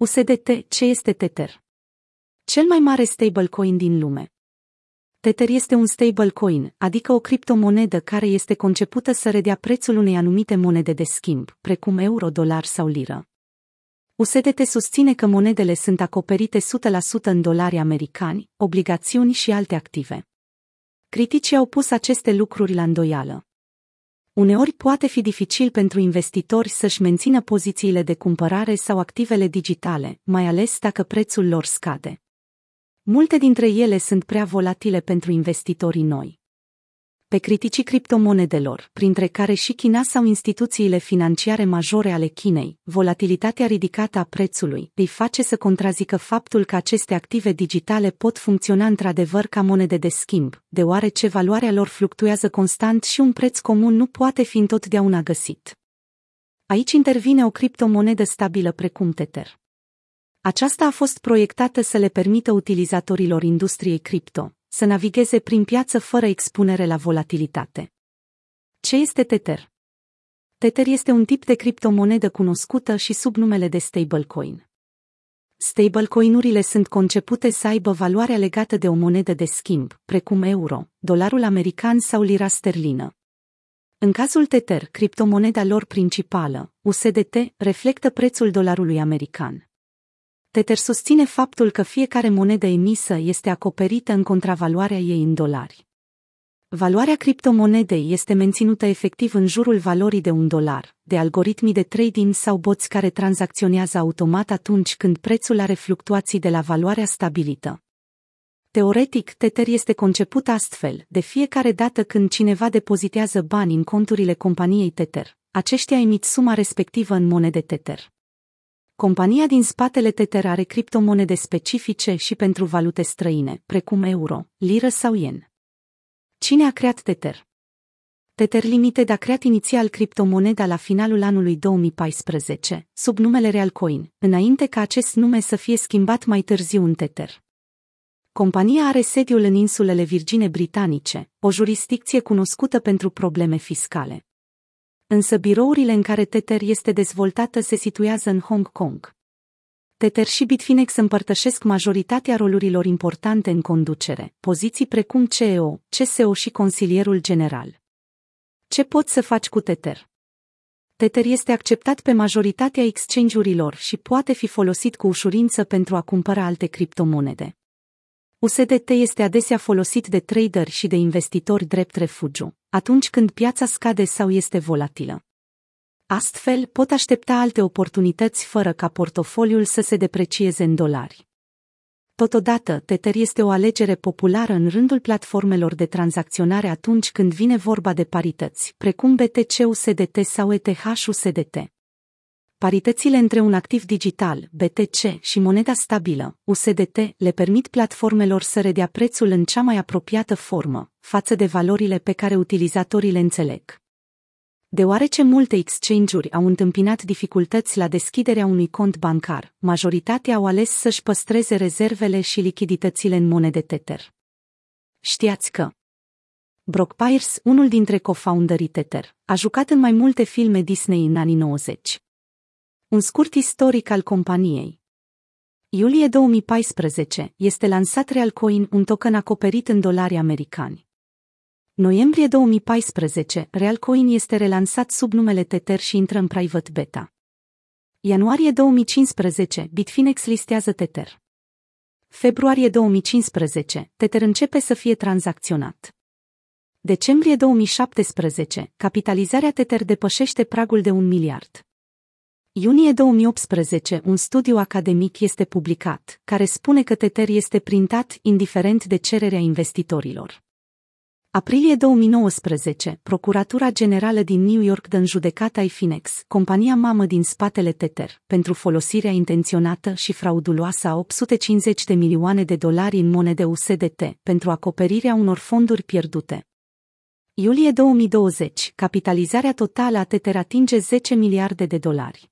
USDT, ce este Tether? Cel mai mare stablecoin din lume. Tether este un stablecoin, adică o criptomonedă care este concepută să redea prețul unei anumite monede de schimb, precum euro, dolar sau liră. USDT susține că monedele sunt acoperite 100% în dolari americani, obligațiuni și alte active. Criticii au pus aceste lucruri la îndoială. Uneori poate fi dificil pentru investitori să-și mențină pozițiile de cumpărare sau activele digitale, mai ales dacă prețul lor scade. Multe dintre ele sunt prea volatile pentru investitorii noi pe criticii criptomonedelor, printre care și China sau instituțiile financiare majore ale Chinei, volatilitatea ridicată a prețului îi face să contrazică faptul că aceste active digitale pot funcționa într-adevăr ca monede de schimb, deoarece valoarea lor fluctuează constant și un preț comun nu poate fi întotdeauna găsit. Aici intervine o criptomonedă stabilă precum Tether. Aceasta a fost proiectată să le permită utilizatorilor industriei cripto, să navigheze prin piață fără expunere la volatilitate. Ce este Tether? Tether este un tip de criptomonedă cunoscută și sub numele de stablecoin. Stablecoinurile sunt concepute să aibă valoarea legată de o monedă de schimb, precum euro, dolarul american sau lira sterlină. În cazul Tether, criptomoneda lor principală, USDT, reflectă prețul dolarului american. Tether susține faptul că fiecare monedă emisă este acoperită în contravaloarea ei în dolari. Valoarea criptomonedei este menținută efectiv în jurul valorii de un dolar, de algoritmii de trading sau boți care tranzacționează automat atunci când prețul are fluctuații de la valoarea stabilită. Teoretic, Tether este conceput astfel, de fiecare dată când cineva depozitează bani în conturile companiei Tether, aceștia emit suma respectivă în monede Tether. Compania din spatele Tether are criptomonede specifice și pentru valute străine, precum euro, liră sau yen. Cine a creat Tether? Tether Limited a creat inițial criptomoneda la finalul anului 2014, sub numele Realcoin, înainte ca acest nume să fie schimbat mai târziu în Tether. Compania are sediul în insulele Virgine Britanice, o jurisdicție cunoscută pentru probleme fiscale însă birourile în care Tether este dezvoltată se situează în Hong Kong. Tether și Bitfinex împărtășesc majoritatea rolurilor importante în conducere, poziții precum CEO, CSO și consilierul general. Ce poți să faci cu Tether? Tether este acceptat pe majoritatea exchange-urilor și poate fi folosit cu ușurință pentru a cumpăra alte criptomonede. USDT este adesea folosit de traderi și de investitori drept refugiu, atunci când piața scade sau este volatilă. Astfel, pot aștepta alte oportunități fără ca portofoliul să se deprecieze în dolari. Totodată, Tether este o alegere populară în rândul platformelor de tranzacționare atunci când vine vorba de parități, precum BTC-USDT sau ETH-USDT. Paritățile între un activ digital, BTC, și moneda stabilă, USDT, le permit platformelor să redea prețul în cea mai apropiată formă, față de valorile pe care utilizatorii le înțeleg. Deoarece multe exchange-uri au întâmpinat dificultăți la deschiderea unui cont bancar, majoritatea au ales să-și păstreze rezervele și lichiditățile în monede Tether. Știați că Brock Pierce, unul dintre co-founderii Tether, a jucat în mai multe filme Disney în anii 90. Un scurt istoric al companiei. Iulie 2014 este lansat Realcoin, un token acoperit în dolari americani. Noiembrie 2014, Realcoin este relansat sub numele Tether și intră în private beta. Ianuarie 2015, Bitfinex listează Tether. Februarie 2015, Tether începe să fie tranzacționat. Decembrie 2017, capitalizarea Tether depășește pragul de un miliard. Iunie 2018, un studiu academic este publicat, care spune că Tether este printat indiferent de cererea investitorilor. Aprilie 2019, Procuratura Generală din New York dă în judecata Ifinex, compania mamă din spatele Tether, pentru folosirea intenționată și frauduloasă a 850 de milioane de dolari în monede USDT, pentru acoperirea unor fonduri pierdute. Iulie 2020, capitalizarea totală a Tether atinge 10 miliarde de dolari.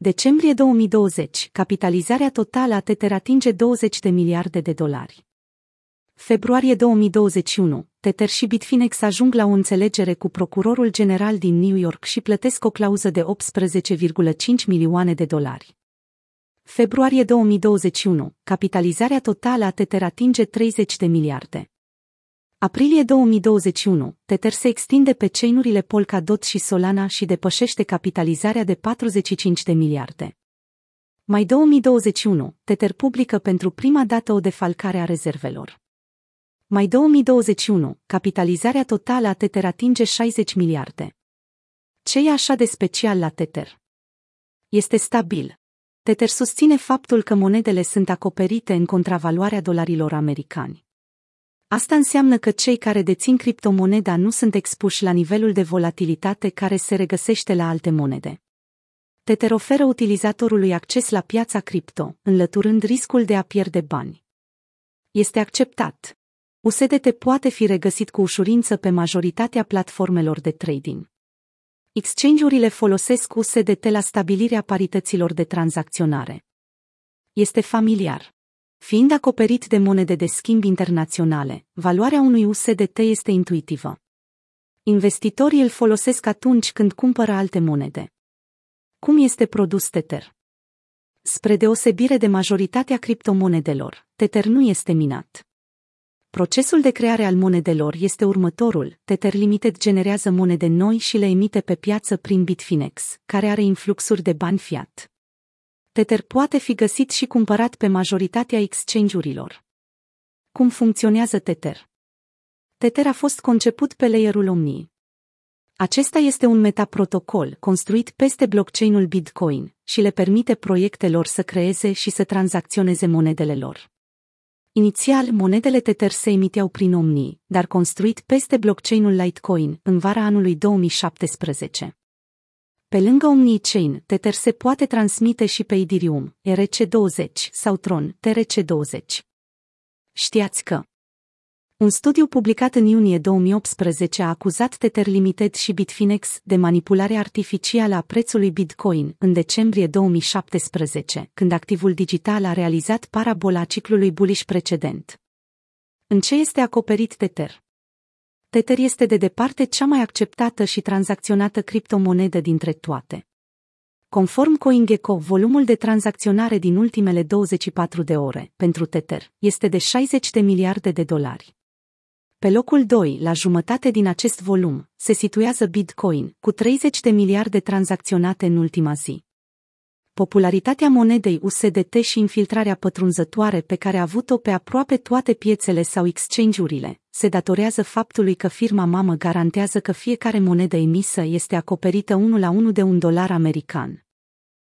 Decembrie 2020, capitalizarea totală a Tether atinge 20 de miliarde de dolari. Februarie 2021, Tether și Bitfinex ajung la o înțelegere cu procurorul general din New York și plătesc o clauză de 18,5 milioane de dolari. Februarie 2021, capitalizarea totală a Tether atinge 30 de miliarde. Aprilie 2021, Tether se extinde pe chainurile Polkadot și Solana și depășește capitalizarea de 45 de miliarde. Mai 2021, Tether publică pentru prima dată o defalcare a rezervelor. Mai 2021, capitalizarea totală a Tether atinge 60 miliarde. Ce e așa de special la Tether? Este stabil. Tether susține faptul că monedele sunt acoperite în contravaloarea dolarilor americani. Asta înseamnă că cei care dețin criptomoneda nu sunt expuși la nivelul de volatilitate care se regăsește la alte monede. Tether oferă utilizatorului acces la piața cripto, înlăturând riscul de a pierde bani. Este acceptat. USDT poate fi regăsit cu ușurință pe majoritatea platformelor de trading. Exchange-urile folosesc USDT la stabilirea parităților de tranzacționare. Este familiar. Fiind acoperit de monede de schimb internaționale, valoarea unui USDT este intuitivă. Investitorii îl folosesc atunci când cumpără alte monede. Cum este produs Tether? Spre deosebire de majoritatea criptomonedelor, Tether nu este minat. Procesul de creare al monedelor este următorul. Tether Limited generează monede noi și le emite pe piață prin Bitfinex, care are influxuri de bani fiat. Tether poate fi găsit și cumpărat pe majoritatea exchange-urilor. Cum funcționează Tether? Tether a fost conceput pe layerul Omni. Acesta este un metaprotocol construit peste blockchain-ul Bitcoin și le permite proiectelor să creeze și să tranzacționeze monedele lor. Inițial, monedele Tether se emiteau prin Omni, dar construit peste blockchain-ul Litecoin în vara anului 2017. Pe lângă OmniChain, Tether se poate transmite și pe Ethereum, ERC20 sau Tron, TRC20. Știați că un studiu publicat în iunie 2018 a acuzat Tether Limited și Bitfinex de manipulare artificială a prețului Bitcoin în decembrie 2017, când activul digital a realizat parabola ciclului bullish precedent. În ce este acoperit Tether? Tether este de departe cea mai acceptată și tranzacționată criptomonedă dintre toate. Conform CoinGecko, volumul de tranzacționare din ultimele 24 de ore pentru Tether este de 60 de miliarde de dolari. Pe locul 2, la jumătate din acest volum, se situează Bitcoin, cu 30 de miliarde tranzacționate în ultima zi. Popularitatea monedei USDT și infiltrarea pătrunzătoare pe care a avut-o pe aproape toate piețele sau exchange-urile se datorează faptului că firma mamă garantează că fiecare monedă emisă este acoperită unul la unul de un dolar american.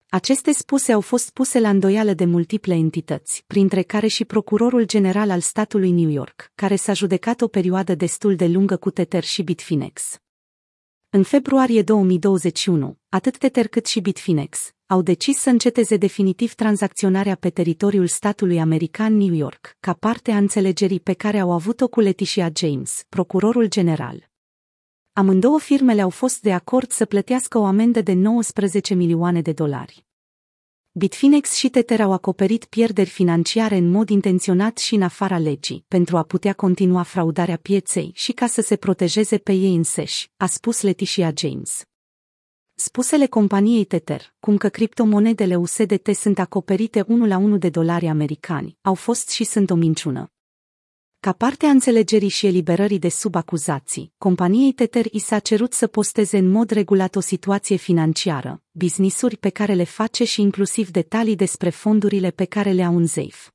Aceste spuse au fost puse la îndoială de multiple entități, printre care și procurorul general al statului New York, care s-a judecat o perioadă destul de lungă cu Tether și Bitfinex. În februarie 2021, atât Tether cât și Bitfinex au decis să înceteze definitiv tranzacționarea pe teritoriul statului american New York, ca parte a înțelegerii pe care au avut-o cu Leticia James, procurorul general. Amândouă firmele au fost de acord să plătească o amendă de 19 milioane de dolari. Bitfinex și Tether au acoperit pierderi financiare în mod intenționat și în afara legii, pentru a putea continua fraudarea pieței și ca să se protejeze pe ei înseși, a spus Leticia James. Spusele companiei Tether, cum că criptomonedele USDT sunt acoperite unul la unul de dolari americani, au fost și sunt o minciună. Ca parte a înțelegerii și eliberării de sub acuzații, companiei Tether i s-a cerut să posteze în mod regulat o situație financiară, businessuri pe care le face și inclusiv detalii despre fondurile pe care le au în ZEIF.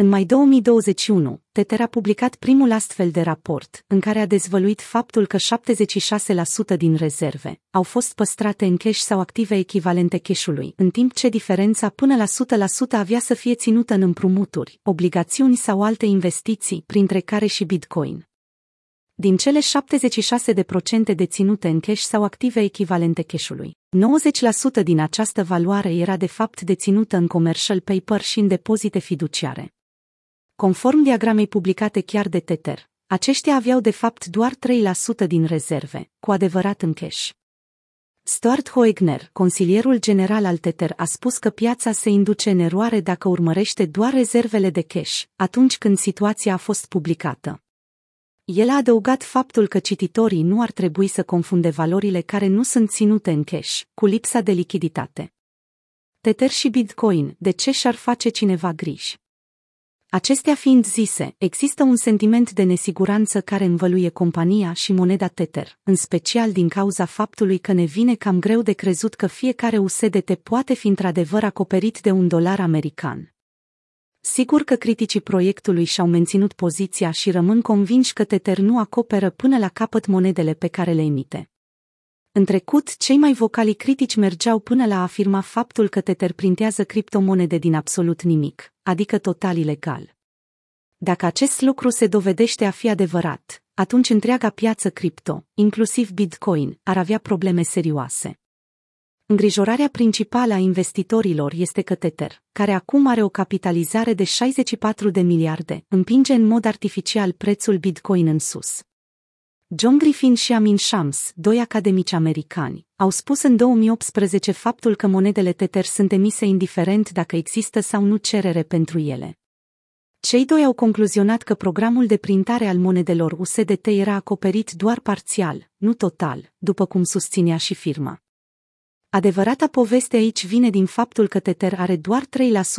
În mai 2021, Tether a publicat primul astfel de raport, în care a dezvăluit faptul că 76% din rezerve au fost păstrate în cash sau active echivalente cash-ului, în timp ce diferența până la 100% avea să fie ținută în împrumuturi, obligațiuni sau alte investiții, printre care și Bitcoin. Din cele 76% deținute în cash sau active echivalente cash-ului, 90% din această valoare era de fapt deținută în commercial paper și în depozite fiduciare. Conform diagramei publicate chiar de Tether, aceștia aveau de fapt doar 3% din rezerve, cu adevărat în cash. Stuart Hoegner, consilierul general al Tether, a spus că piața se induce în eroare dacă urmărește doar rezervele de cash, atunci când situația a fost publicată. El a adăugat faptul că cititorii nu ar trebui să confunde valorile care nu sunt ținute în cash cu lipsa de lichiditate. Tether și Bitcoin, de ce și-ar face cineva griji? Acestea fiind zise, există un sentiment de nesiguranță care învăluie compania și moneda Tether, în special din cauza faptului că ne vine cam greu de crezut că fiecare USDT poate fi într-adevăr acoperit de un dolar american. Sigur că criticii proiectului și-au menținut poziția și rămân convinși că Tether nu acoperă până la capăt monedele pe care le emite. În trecut, cei mai vocali critici mergeau până la a afirma faptul că Tether printează criptomonede din absolut nimic, adică total ilegal. Dacă acest lucru se dovedește a fi adevărat, atunci întreaga piață cripto, inclusiv Bitcoin, ar avea probleme serioase. Îngrijorarea principală a investitorilor este că Tether, care acum are o capitalizare de 64 de miliarde, împinge în mod artificial prețul Bitcoin în sus. John Griffin și Amin Shams, doi academici americani, au spus în 2018 faptul că monedele Tether sunt emise indiferent dacă există sau nu cerere pentru ele. Cei doi au concluzionat că programul de printare al monedelor USDT era acoperit doar parțial, nu total, după cum susținea și firma. Adevărata poveste aici vine din faptul că Tether are doar 3%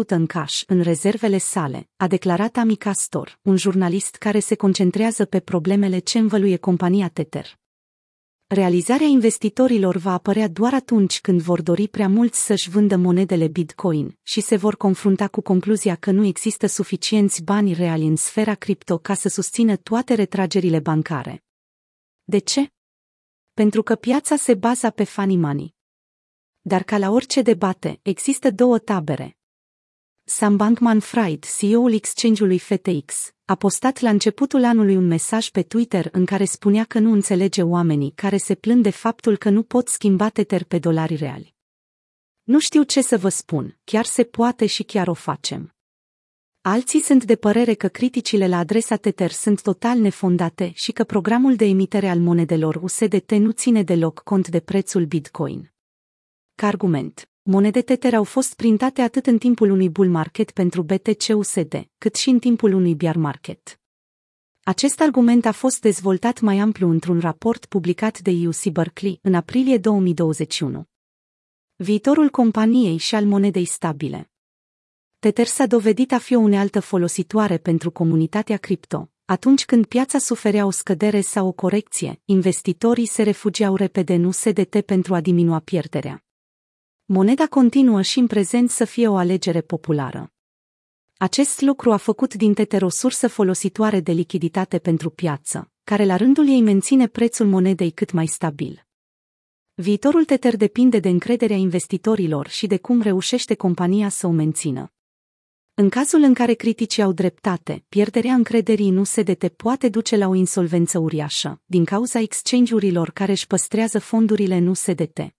în cash în rezervele sale, a declarat Amy Castor, un jurnalist care se concentrează pe problemele ce învăluie compania Tether. Realizarea investitorilor va apărea doar atunci când vor dori prea mult să-și vândă monedele Bitcoin și se vor confrunta cu concluzia că nu există suficienți bani reali în sfera cripto ca să susțină toate retragerile bancare. De ce? Pentru că piața se baza pe funny money. Dar ca la orice debate, există două tabere. Sam Bankman-Fried, CEO-ul exchange-ului FTX, a postat la începutul anului un mesaj pe Twitter în care spunea că nu înțelege oamenii care se plâng de faptul că nu pot schimba Tether pe dolari reali. Nu știu ce să vă spun, chiar se poate și chiar o facem. Alții sunt de părere că criticile la adresa Tether sunt total nefondate și că programul de emitere al monedelor USDT nu ține deloc cont de prețul Bitcoin. Ca argument, monede Tether au fost printate atât în timpul unui bull market pentru BTC-USD, cât și în timpul unui bear market. Acest argument a fost dezvoltat mai amplu într-un raport publicat de UC Berkeley în aprilie 2021. Viitorul companiei și al monedei stabile. Tether s-a dovedit a fi o unealtă folositoare pentru comunitatea cripto. Atunci când piața suferea o scădere sau o corecție, investitorii se refugiau repede în USDT pentru a diminua pierderea moneda continuă și în prezent să fie o alegere populară. Acest lucru a făcut din Tether o sursă folositoare de lichiditate pentru piață, care la rândul ei menține prețul monedei cât mai stabil. Viitorul Tether depinde de încrederea investitorilor și de cum reușește compania să o mențină. În cazul în care criticii au dreptate, pierderea încrederii în USDT poate duce la o insolvență uriașă, din cauza exchange-urilor care își păstrează fondurile în USDT.